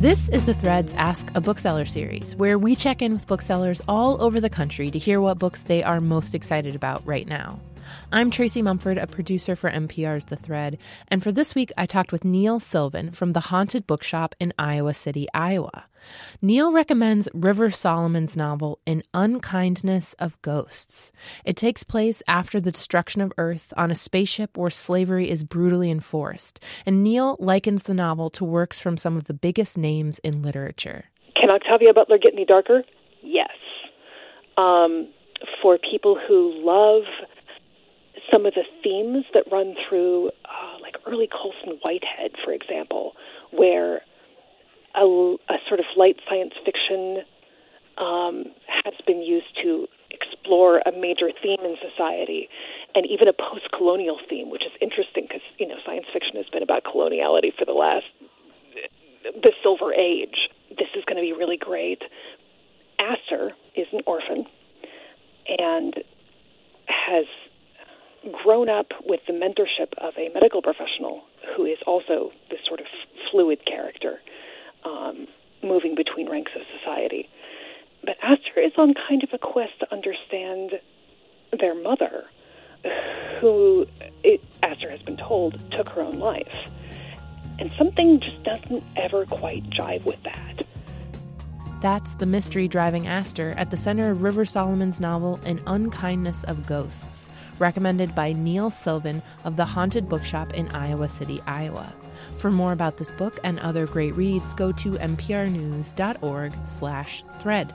This is the Threads Ask a Bookseller series, where we check in with booksellers all over the country to hear what books they are most excited about right now. I'm Tracy Mumford, a producer for MPR's The Thread, and for this week I talked with Nialle Sylvan from the Haunted Bookshop in Iowa City, Iowa. Nialle recommends Rivers Solomon's novel An Unkindness of Ghosts. It takes place after the destruction of Earth on a spaceship where slavery is brutally enforced, and Nialle likens the novel to works from some of the biggest names in literature. Can Octavia Butler get any darker? Yes. Um, for people who love some of the themes that run through, uh, like early Colson Whitehead, for example, where a, a sort of light science fiction um, has been used to explore a major theme in society, and even a post-colonial theme, which is interesting because you know science fiction has been about coloniality for the last the Silver Age. This is going to be really great. Aster is an orphan and has grown up with the mentorship of a medical professional who is also this sort of fluid character um, moving between ranks of society. But Aster is on kind of a quest to understand their mother, who, it, Aster has been told, took her own life. And something just doesn't ever quite jive with that. That's the mystery driving Aster at the center of Rivers Solomon's novel, An Unkindness of Ghosts, recommended by Nialle Sylvan of the Haunted Bookshop in Iowa City, Iowa. For more about this book and other great reads, go to mprnews.org/thread.